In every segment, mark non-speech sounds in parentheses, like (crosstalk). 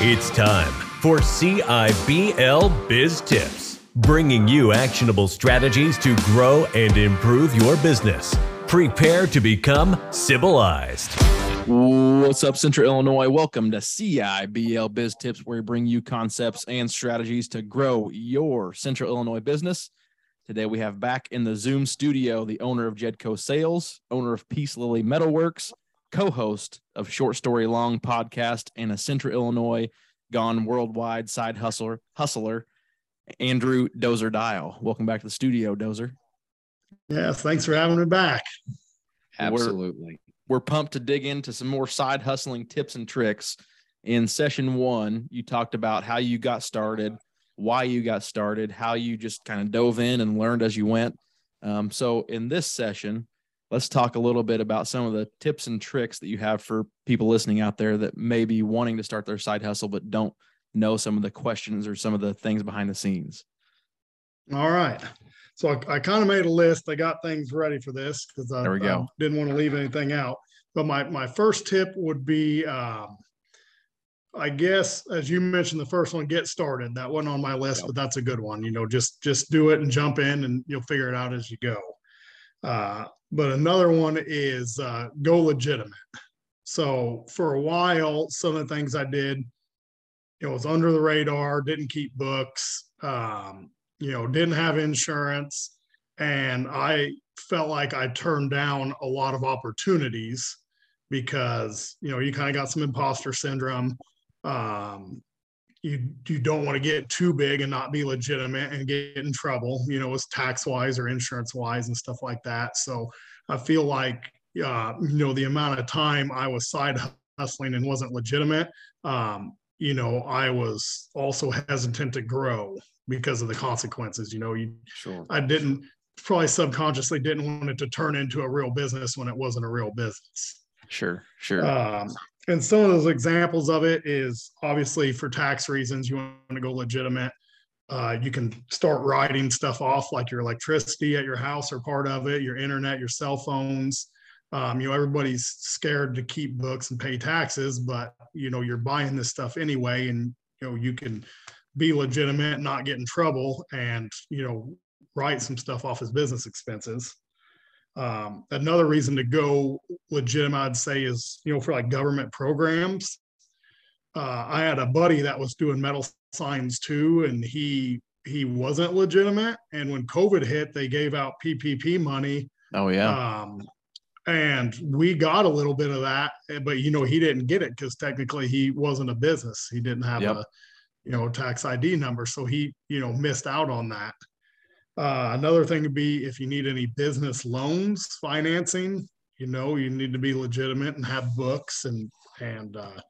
It's time for CIBL Biz Tips, bringing you actionable strategies to grow and improve your business. Prepare to become civilized. What's up, Central Illinois? Welcome to CIBL Biz Tips, where we bring you concepts and strategies to grow your Central Illinois business. Today, we have back in the Zoom studio the owner of Jedco Sales, owner of Peace Lily Metalworks, co host of Short Story Long podcast, and a Central Illinois gone worldwide side hustler, hustler Andrew Dozer Dial. Welcome back to the studio, Dozer. Yes, thanks for having me back. Absolutely. We're, we're pumped to dig into some more side hustling tips and tricks. In session one, you talked about how you got started why you got started, how you just kind of dove in and learned as you went. Um, so, in this session, let's talk a little bit about some of the tips and tricks that you have for people listening out there that may be wanting to start their side hustle but don't know some of the questions or some of the things behind the scenes. All right. So I, I kind of made a list. I got things ready for this because I, I, didn't want to leave anything out. But my my first tip would be um, I guess as you mentioned, the first one, get started. That wasn't on my list, but that's a good one. You know, just just do it and jump in, and you'll figure it out as you go. Uh, but another one is uh, go legitimate. So for a while, some of the things I did, it was under the radar, didn't keep books, um, you know, didn't have insurance, and I felt like I turned down a lot of opportunities because you know you kind of got some imposter syndrome um, you you don't want to get too big and not be legitimate and get in trouble, you know, as tax wise or insurance wise and stuff like that. So I feel like uh, you know the amount of time I was side hustling and wasn't legitimate, um, you know, I was also hesitant to grow because of the consequences. You know, you sure. I didn't probably subconsciously didn't want it to turn into a real business when it wasn't a real business. Sure, sure. Um, and some of those examples of it is obviously for tax reasons you want to go legitimate. Uh, you can start writing stuff off like your electricity at your house or part of it your internet your cell phones. Um, you know everybody's scared to keep books and pay taxes but you know you're buying this stuff anyway and you know you can be legitimate not get in trouble and you know write some stuff off as business expenses um, another reason to go legitimate, I'd say, is you know for like government programs. Uh, I had a buddy that was doing metal signs too, and he he wasn't legitimate. And when COVID hit, they gave out PPP money. Oh yeah. Um, and we got a little bit of that, but you know he didn't get it because technically he wasn't a business. He didn't have yep. a you know tax ID number, so he you know missed out on that. Uh, another thing would be if you need any business loans financing, you know, you need to be legitimate and have books and and uh,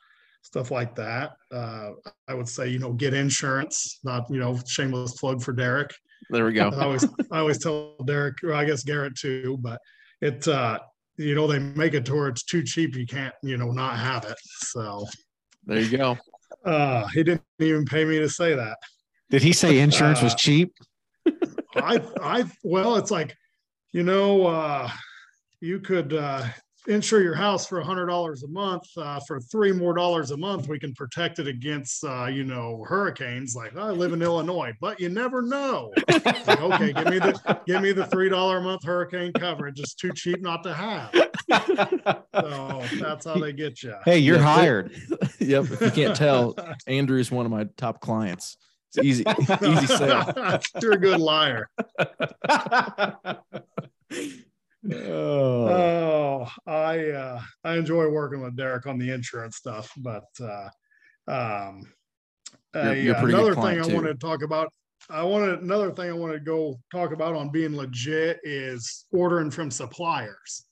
stuff like that. Uh, I would say, you know, get insurance. Not, you know, shameless plug for Derek. There we go. I always I always tell Derek, or I guess Garrett too, but it uh, you know they make it to where it's too cheap you can't you know not have it. So there you go. Uh, he didn't even pay me to say that. Did he say insurance was uh, cheap? I, I, well, it's like, you know, uh, you could uh, insure your house for a hundred dollars a month. Uh, for three more dollars a month, we can protect it against, uh, you know, hurricanes. Like I live in Illinois, but you never know. like, okay, give me the give me the three dollar a month hurricane coverage. It's too cheap not to have. so that's how they get you. Hey, you're hired. (laughs) yep. If you can't tell, (laughs) Andrew's one of my top clients. It's easy, easy sale. (laughs) You're a good liar. oh. oh, I uh, I enjoy working with Derek on the insurance stuff, but uh, um, you're, you're another thing I too. wanted to talk about. I wanted another thing I want to go talk about on being legit is ordering from suppliers.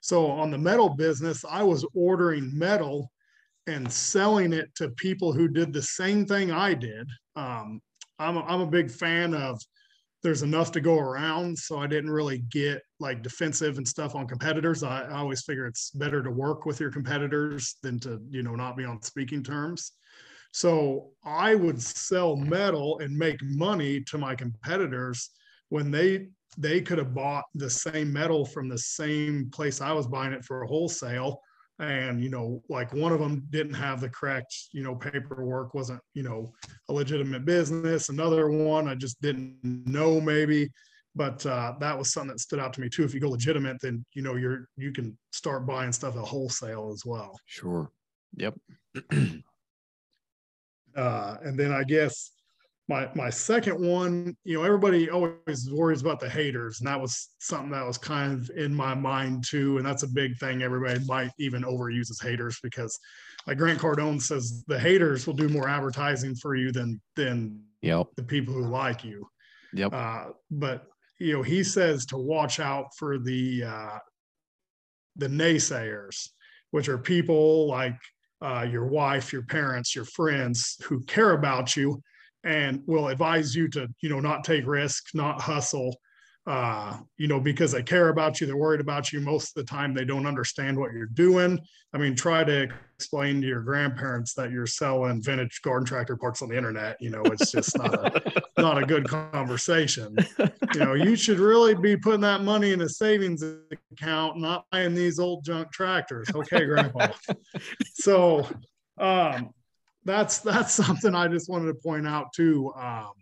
So on the metal business, I was ordering metal and selling it to people who did the same thing I did. Um, I'm, a, I'm a big fan of there's enough to go around. So I didn't really get like defensive and stuff on competitors. I, I always figure it's better to work with your competitors than to, you know, not be on speaking terms. So I would sell metal and make money to my competitors when they they could have bought the same metal from the same place I was buying it for wholesale and you know like one of them didn't have the correct you know paperwork wasn't you know a legitimate business another one i just didn't know maybe. But uh, that was something that stood out to me too. If you go legitimate then you know you're you can start buying stuff at wholesale as well. Sure. Yep. (clears throat) Uh, and then i guess my my second one, you know, everybody always worries about the haters, and that was something that was kind of in my mind too. And that's a big thing. Everybody might even overuse as haters because, like Grant Cardone says, the haters will do more advertising for you than than yep. the people who like you. Yep. Uh, but you know, he says to watch out for the uh, the naysayers, which are people like uh, your wife, your parents, your friends who care about you and will advise you to you know not take risks not hustle uh, you know because they care about you they're worried about you. Most of the time they don't understand what you're doing. I mean try to explain to your grandparents that you're selling vintage garden tractor parts on the internet you know it's just not a (laughs) not a good conversation. You know you should really be putting that money in a savings account not buying these old junk tractors. Okay grandpa. (laughs) So um that's that's (laughs) something I just wanted to point out too. Um,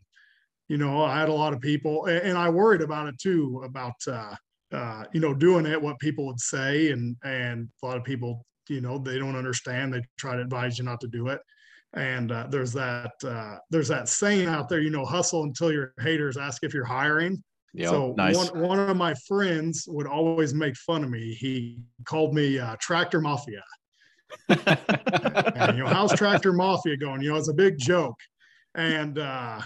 you know, I had a lot of people, and I worried about it too, about uh, uh, you know doing it, what people would say, and and a lot of people, you know, they don't understand. They try to advise you not to do it. And uh, there's that uh, there's that saying out there, you know, hustle until your haters ask if you're hiring. Yeah, so nice. one one of my friends would always make fun of me. He called me uh, Tractor Mafia and, you know, how's Tractor Mafia going? You know, it's a big joke. And uh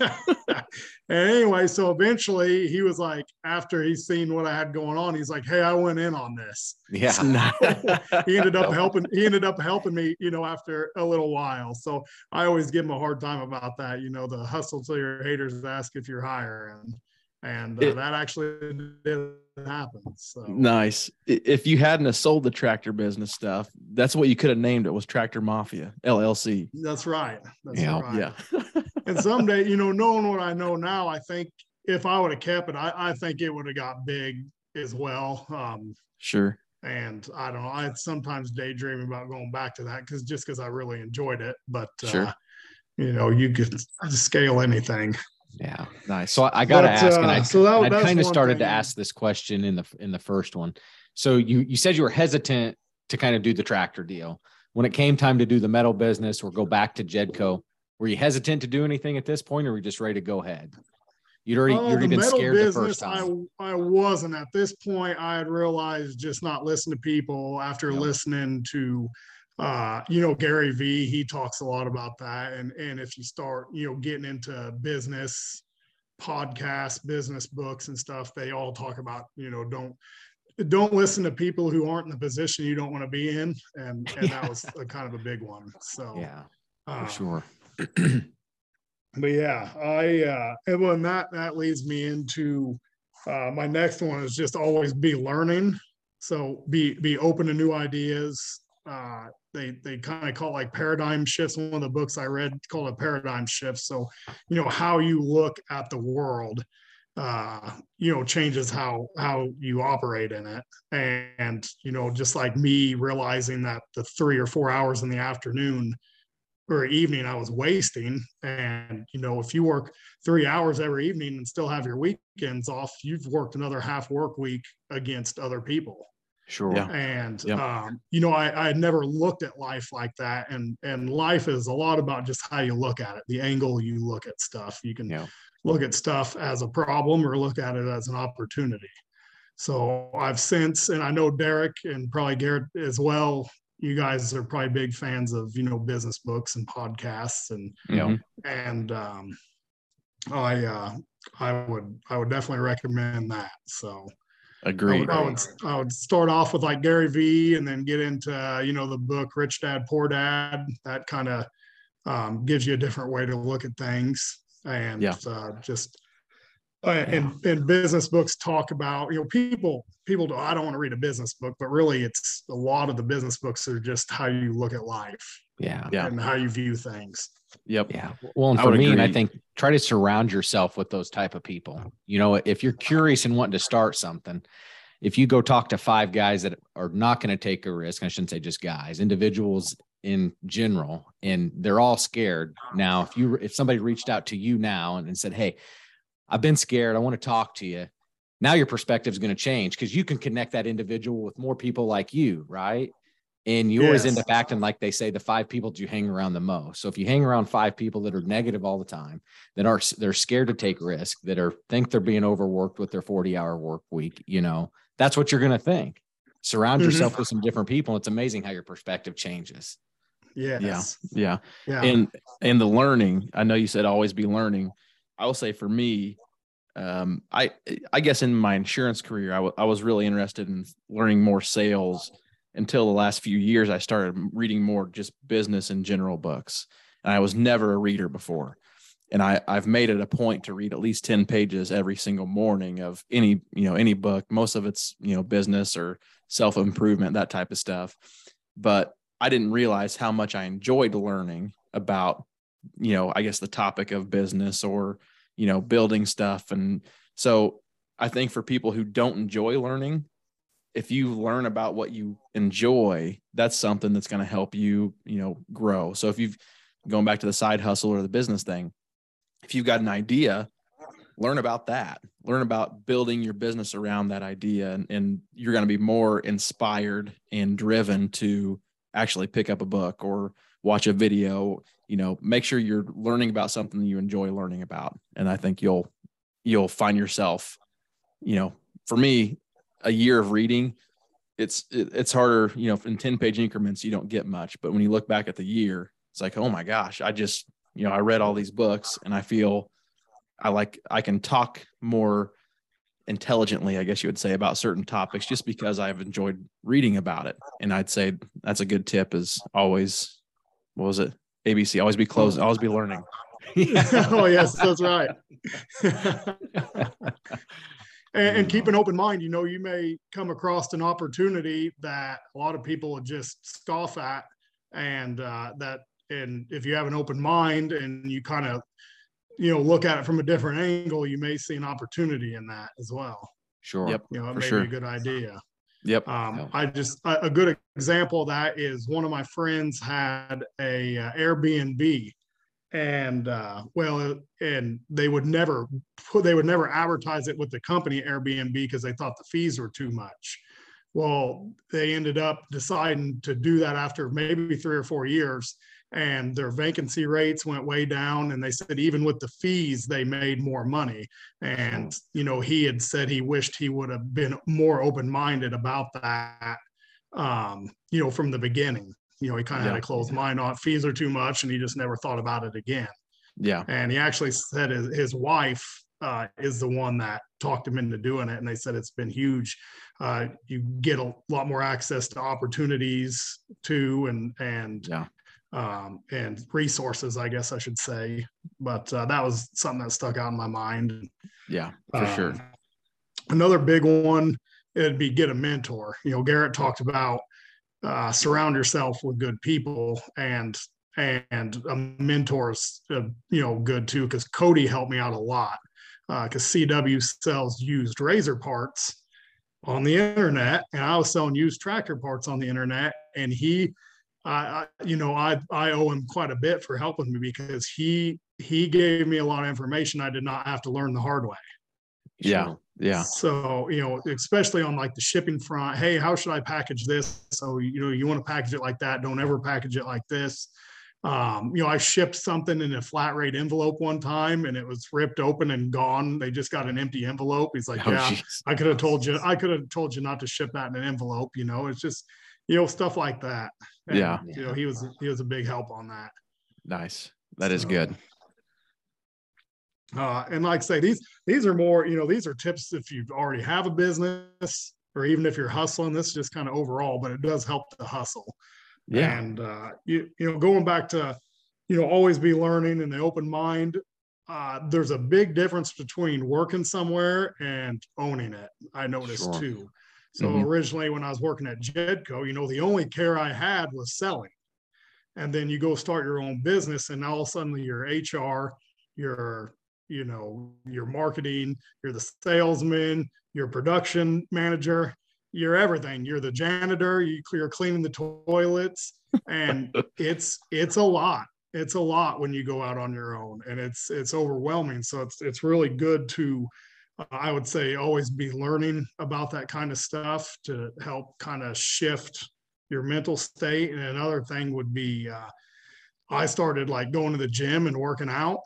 (laughs) and anyway, so eventually he was like, after he's seen what I had going on, he's like, Hey, I went in on this. Yeah. (laughs) So (laughs) he ended up helping, he ended up helping me, you know, after a little while. So I always give him a hard time about that, you know, the hustle till your haters ask if you're hiring and uh, it, that actually did happen. So nice. If you hadn't have sold the tractor business stuff, that's what you could have named it was Tractor Mafia LLC. That's right. That's yeah, right. yeah. (laughs) and someday, you know, knowing what I know now, I think if I would have kept it, I, I think it would have got big as well. Um, sure. And I don't know. I sometimes daydream about going back to that because just because I really enjoyed it. But sure. Uh, you know, you could scale anything. Yeah, nice. So I, got to ask, uh, and I, so that, I kind of started thing. to ask this question in the in the first one. So you you said you were hesitant to kind of do the tractor deal when it came time to do the metal business or go back to Jedco. Were you hesitant to do anything at this point, or were you just ready to go ahead? You'd already uh, you'd already been scared business, the first time. I I wasn't at this point. I had realized just not listen to people after listening to uh, you know, Gary Vee, he talks a lot about that. And, and if you start, you know, getting into business podcasts, business books and stuff, they all talk about, you know, don't, don't listen to people who aren't in the position you don't want to be in. And, (laughs) and yeah. that was a, kind of a big one. So, yeah, uh, for sure. (clears throat) but yeah, I, uh, and when that, that leads me into, uh, my next one is just always be learning. So be, be open to new ideas, uh, they they kind of call like paradigm shifts. One of the books I read called a paradigm shift. So, you know, how you look at the world, uh, you know, changes how how you operate in it. And, and you know, just like me realizing that the three or four hours in the afternoon or evening I was wasting. And you know, if you work three hours every evening and still have your weekends off, you've worked another half work week against other people. Sure. Yeah. And um, you know, I, I had never looked at life like that. And and life is a lot about just how you look at it, the angle you look at stuff. You can yeah. look at stuff as a problem or look at it as an opportunity. So I've since, and I know Derek and probably Garrett as well. You guys are probably big fans of you know business books and podcasts, and yeah. and um, I uh, I would I would definitely recommend that. So Agreed. I would, I would, start off with like Gary Vee and then get into, uh, you know, the book Rich Dad, Poor Dad. That kind of um, gives you a different way to look at things. And yeah. uh, just, uh, and, and business books talk about, you know, people, people do, I don't want to read a business book, but really it's a lot of the business books are just how you look at life. Yeah. Yeah. And how you view things. Yep. Yeah. Well, and for me, agree. I think try to surround yourself with those type of people. You know, if you're curious and wanting to start something, if you go talk to five guys that are not going to take a risk, I shouldn't say just guys, individuals in general, and they're all scared. Now, if you if somebody reached out to you now and, and said, Hey, I've been scared, I want to talk to you. Now your perspective is going to change because you can connect that individual with more people like you, right? And you yes. always end up acting like they say the five people that you hang around the most. So if you hang around five people that are negative all the time, that are they're scared to take risk, that are think they're being overworked with their 40 hour work week, you know, that's what you're going to think. Surround mm-hmm. yourself with some different people. It's amazing how your perspective changes. Yes. Yeah. Yeah. Yeah. And and the learning, I know you said always be learning. I will say for me, um, I I guess in my insurance career, I, w- I was really interested in learning more sales until the last few years. I started reading more just business and general books, and I was never a reader before and I, I've made it a point to read at least 10 pages every single morning of any, you know, any book. Most of it's, you know, business or self-improvement, that type of stuff. But I didn't realize how much I enjoyed learning about, you know, I guess the topic of business or, you know, building stuff. And so I think for people who don't enjoy learning, if you learn about what you enjoy, that's something that's going to help you, you know, grow. So if you've going back to the side hustle or the business thing, if you've got an idea, learn about that. Learn about building your business around that idea, and, and you're going to be more inspired and driven to actually pick up a book or watch a video. You know, make sure you're learning about something you enjoy learning about, and I think you'll you'll find yourself. You know, for me, a year of reading it's it, it's harder you know in 10 page increments you don't get much but when you look back at the year it's like oh my gosh i just you know, I read all these books and I feel I like I can talk more intelligently, I guess you would say, about certain topics just because I've enjoyed reading about it. And I'd say that's a good tip is always what was it? ABC, always be closed, always be learning. (laughs) oh yes, that's right. (laughs) and, and, keep an open mind. You know, you may come across an opportunity that a lot of people would just scoff at, and uh, that and if you have an open mind and you kind of you know look at it from a different angle you may see an opportunity in that as well sure yep you know it may sure. be a good idea yep um, yep. i just a, a, good example of that is one of my friends had a uh, airbnb and uh, well and they would never put they would never advertise it with the company airbnb because they thought the fees were too much. Well they ended up deciding to do that after maybe three or four years and their vacancy rates went way down and they said even with the fees they made more money. And you know he had said he wished he would have been more open-minded about that um, you know from the beginning you know he kind of yeah. had a closed mind on fees are too much and he just never thought about it again yeah and he actually said his, his wife uh, is the one that talked him into doing it and they said it's been huge uh, you get a lot more access to opportunities too and and yeah um, and resources, I guess I should say. But uh, that was something that stuck out in my mind. Yeah, for um, sure. Another big one it'd be get a mentor. You know, Garrett talked about uh, surround yourself with good people and and a mentor's uh, you know good too because Cody helped me out a lot because uh, CW sells used razor parts on the internet and I was selling used tractor parts on the internet and he I, I, you know, I I owe him quite a bit for helping me because he he gave me a lot of information I did not have to learn the hard way. Yeah, yeah. So you know, especially on like the shipping front, hey, how should I package this? So you know, you want to package it like that. Don't ever package it like this. Um, you know, I shipped something in a flat rate envelope one time and it was ripped open and gone. They just got an empty envelope. He's like, oh, Yeah, geez. I could have told you, I could have told you not to ship that in an envelope. You know, it's just you know stuff like that and, yeah you know he was he was a big help on that nice That so, is good uh, and like I say these these are more you know these are tips if you already have a business or even if you're hustling this is just kind of overall but it does help to hustle yeah and uh, you, you know going back to you know always be learning and the open mind uh, there's a big difference between working somewhere and owning it i noticed sure. too so mm-hmm. originally, when I was working at Jedco, you know, the only care I had was selling. And then you go start your own business, and all of a sudden, your HR, your you know, your marketing, you're the salesman, your production manager, you're everything. You're the janitor, you're cleaning the toilets, (laughs) and it's it's a lot. It's a lot when you go out on your own, and it's it's overwhelming. So it's it's really good to, uh, I would say, always be learning about that kind of stuff to help kind of shift your mental state. And another thing would be, uh, I started like going to the gym and working out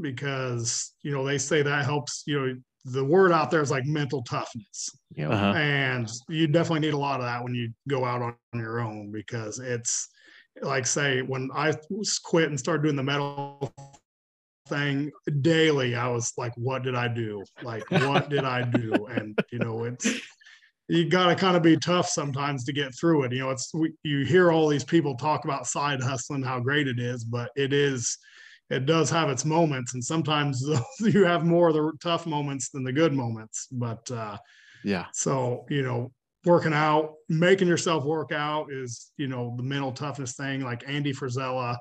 because you know they say that helps you know the word out there is like mental toughness. Yeah. Uh-huh. and you definitely need a lot of that when you go out on your own because it's like say when i quit and started doing the metal thing daily i was like what did i do? Like what (laughs) did i do? And you know it's you got to kind of be tough sometimes to get through it. You know it's you hear all these people talk about side hustling how great it is but it is it does have its moments, and sometimes (laughs) you have more of the tough moments than the good moments. But uh, yeah, so you know, working out, making yourself work out is you know the mental toughness thing. Like Andy Frisella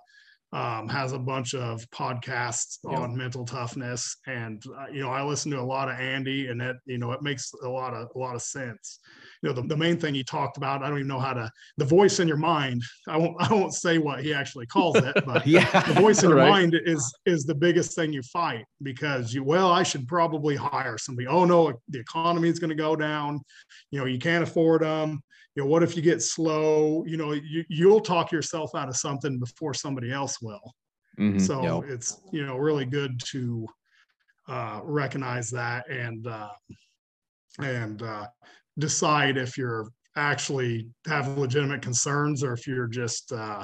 um, has a bunch of podcasts yeah. on mental toughness, and uh, you know I listen to a lot of Andy, and it you know it makes a lot of a lot of sense. You know the, the main thing he talked about i don't even know how to the voice in your mind i won't i won't say what he actually calls it but (laughs) yeah the voice in your right. mind is is the biggest thing you fight because you well i should probably hire somebody. Oh no the economy is going to go down. You know you can't afford them you know what if you get slow you know you, you'll talk yourself out of something before somebody else will mm-hmm. so yep. it's you know really good to uh, recognize that and uh, and uh, decide if you're actually have legitimate concerns or if you're just uh,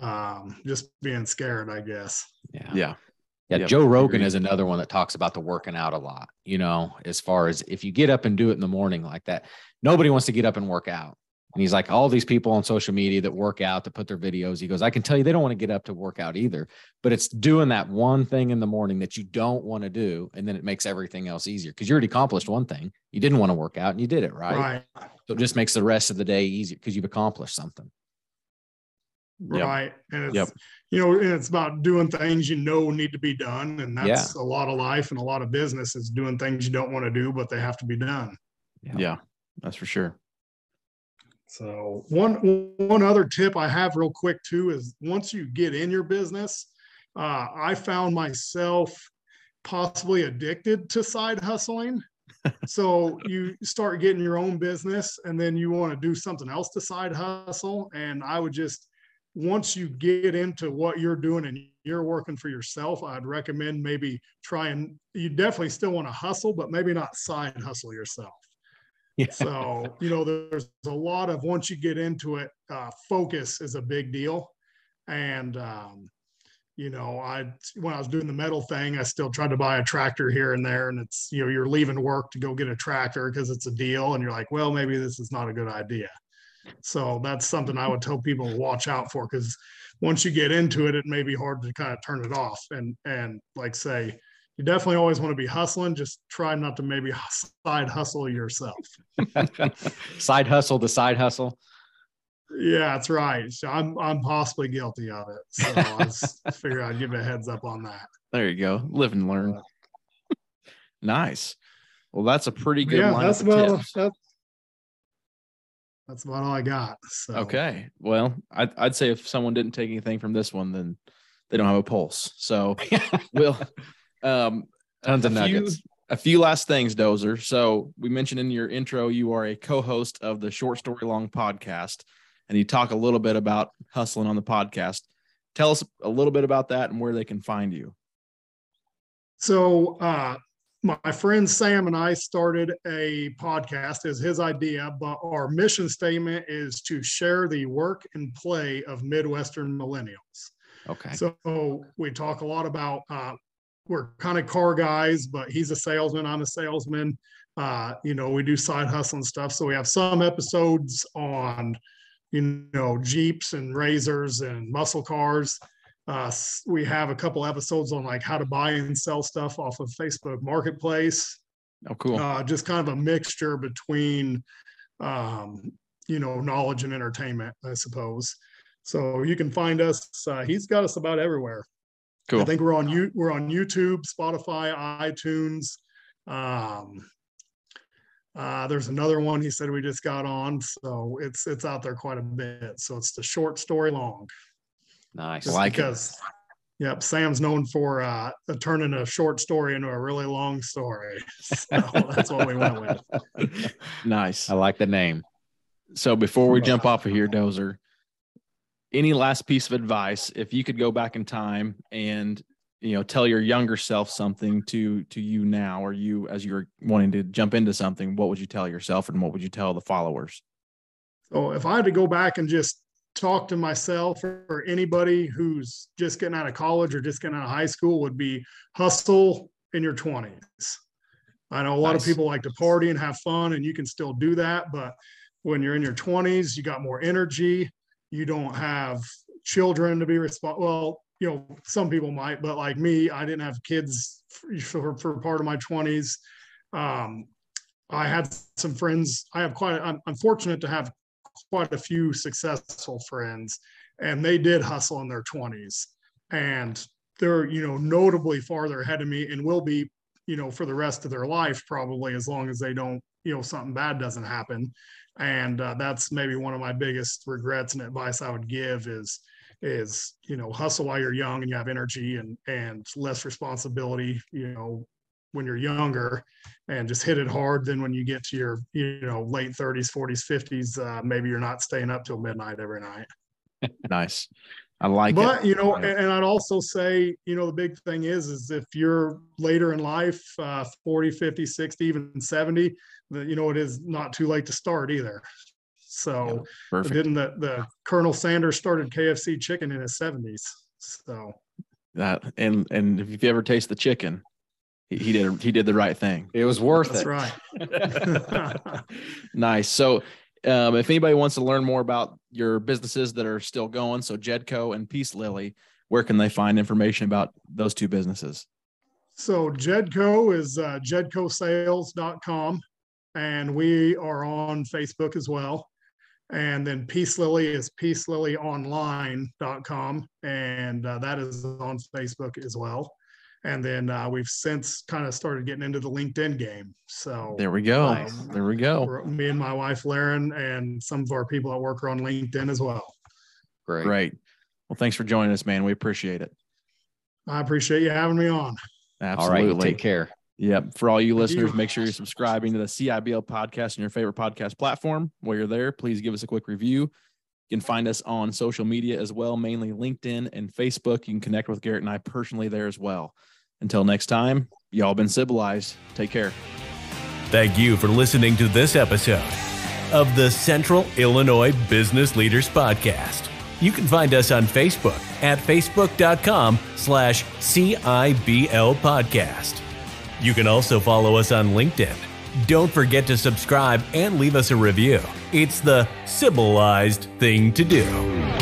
um, just being scared, I guess. Yeah. Yeah. Yeah, yep, Joe Rogan is another one that talks about the working out a lot. You know, as far as if you get up and do it in the morning like that, nobody wants to get up and work out. And he's like, all these people on social media that work out, that put their videos, he goes, I can tell you they don't want to get up to work out either, but it's doing that one thing in the morning that you don't want to do. And then it makes everything else easier because you already accomplished one thing. You didn't want to work out and you did it, right? Right. So it just makes the rest of the day easier because you've accomplished something. Right. Yep. And it's, yep. you know, it's about doing things you know need to be done. And that's yeah. a lot of life and a lot of business is doing things you don't want to do, but they have to be done. Yeah. yeah that's for sure. So one one other tip I have real quick too is once you get in your business, uh, I found myself possibly addicted to side hustling. (laughs) so you start getting your own business and then you want to do something else to side hustle. And I would just once you get into what you're doing and you're working for yourself, I'd recommend maybe try and you definitely still want to hustle, but maybe not side hustle yourself. Yeah. So, you know, there's a lot of once you get into it, uh, focus is a big deal. And, um, you know, I when I was doing the metal thing, I still tried to buy a tractor here and there, and it's you know you're leaving work to go get a tractor because it's a deal, and you're like, well, maybe this is not a good idea. So that's something I would (laughs) tell people to watch out for because once you get into it, it may be hard to kind of turn it off. And and like say, you definitely always want to be hustling. Just try not to maybe (laughs) side hustle yourself. (laughs) side hustle the side hustle. Yeah, that's right. So I'm I'm possibly guilty of it. So I just figure I'd give a heads up on that. There you go. Live and learn. nice. Well, that's a pretty good yeah, that's about that's, that's about all I got. So. Okay. Well, I'd, I'd say if someone didn't take anything from this one, then they don't have a pulse. So (laughs) we'll um, Tons of nuggets. Few, a few last things, Dozer. So we mentioned in your intro you are a co-host of the Short Story Long podcast, and you talk a little bit about hustling on the podcast. Tell us a little bit about that and where they can find you. So uh, my friend Sam and I started a podcast as his idea, but our mission statement is to share the work and play of Midwestern millennials. Okay. So we talk a lot about uh, we're kind of car guys, but he's a salesman. I'm a salesman. Uh, you know, we do side hustle and stuff. So we have some episodes on, you know, Jeeps and Razors and muscle cars. Uh, we have a couple episodes on like how to buy and sell stuff off of Facebook Marketplace. Oh, cool. Uh, just kind of a mixture between, um, you know, knowledge and entertainment, I suppose. So you can find us. Uh, he's got us about everywhere. Cool. I think we're on you we're on YouTube, Spotify, iTunes. Um, uh, there's another one he said we just got on, so it's it's out there quite a bit. So it's the short story long. Nice, just like because. It. Yep, Sam's known for uh, turning a short story into a really long story. (laughs) So that's what we went with. (laughs) nice. I like the name. So before we jump off of here, Dozer, any last piece of advice if you could go back in time and you know tell your younger self something to to you now or you as you're wanting to jump into something what would you tell yourself and what would you tell the followers so if i had to go back and just talk to myself or anybody who's just getting out of college or just getting out of high school would be hustle in your 20s i know a lot nice. of people like to party and have fun and you can still do that but when you're in your 20s you got more energy you don't have children to be responsible well you know, some people might, but like me, I didn't have kids for, for part of my 20s. Um, I had some friends. I have quite, I'm, I'm fortunate to have quite a few successful friends, and they did hustle in their 20s. And they're, you know, notably farther ahead of me and will be, you know, for the rest of their life, probably as long as they don't, you know, something bad doesn't happen. And uh, that's maybe one of my biggest regrets and advice I would give is, is you know hustle while you're young and you have energy and and less responsibility you know when you're younger and just hit it hard then when you get to your you know late 30s 40s 50s uh, maybe you're not staying up till midnight every night. (laughs) Nice. I like but it. you know and, and, i'd also say you know the big thing is is if you're later in life uh, 40 50 60 even 70 that you know it is not too late to start either. So yeah, didn't the, the Colonel Sanders started KFC chicken in his 70s. So. That and and if you ever taste the chicken, he, he did he did the right thing. It was worth That's it. That's right. (laughs) nice. So um, if anybody wants to learn more about your businesses that are still going, so Jedco and Peace Lily, where can they find information about those two businesses? So Jedco is uh, jedcosales.com, and we are on Facebook as well. And then Peace Lily is peacelilyonline.com, and uh, that is on Facebook as well. And then uh, we've since kind of started getting into the LinkedIn game. So there we go. Um, there we go. Me and my wife, Laren, and some of our people at work are on LinkedIn as well. Great. Great. Well, thanks for joining us, man. We appreciate it. I appreciate you having me on. Absolutely. All right. Take care. Yep. For all you listeners, make sure you're subscribing to the CIBL podcast on your favorite podcast platform. While you're there, please give us a quick review. You can find us on social media as well, mainly LinkedIn and Facebook. You can connect with Garrett and I personally there as well. Until next time, y'all been civilized. Take care. Thank you for listening to this episode of the Central Illinois Business Leaders Podcast. You can find us on Facebook at facebook.com slash CIBL podcast. You can also follow us on LinkedIn. Don't forget to subscribe and leave us a review. It's the civilized thing to do.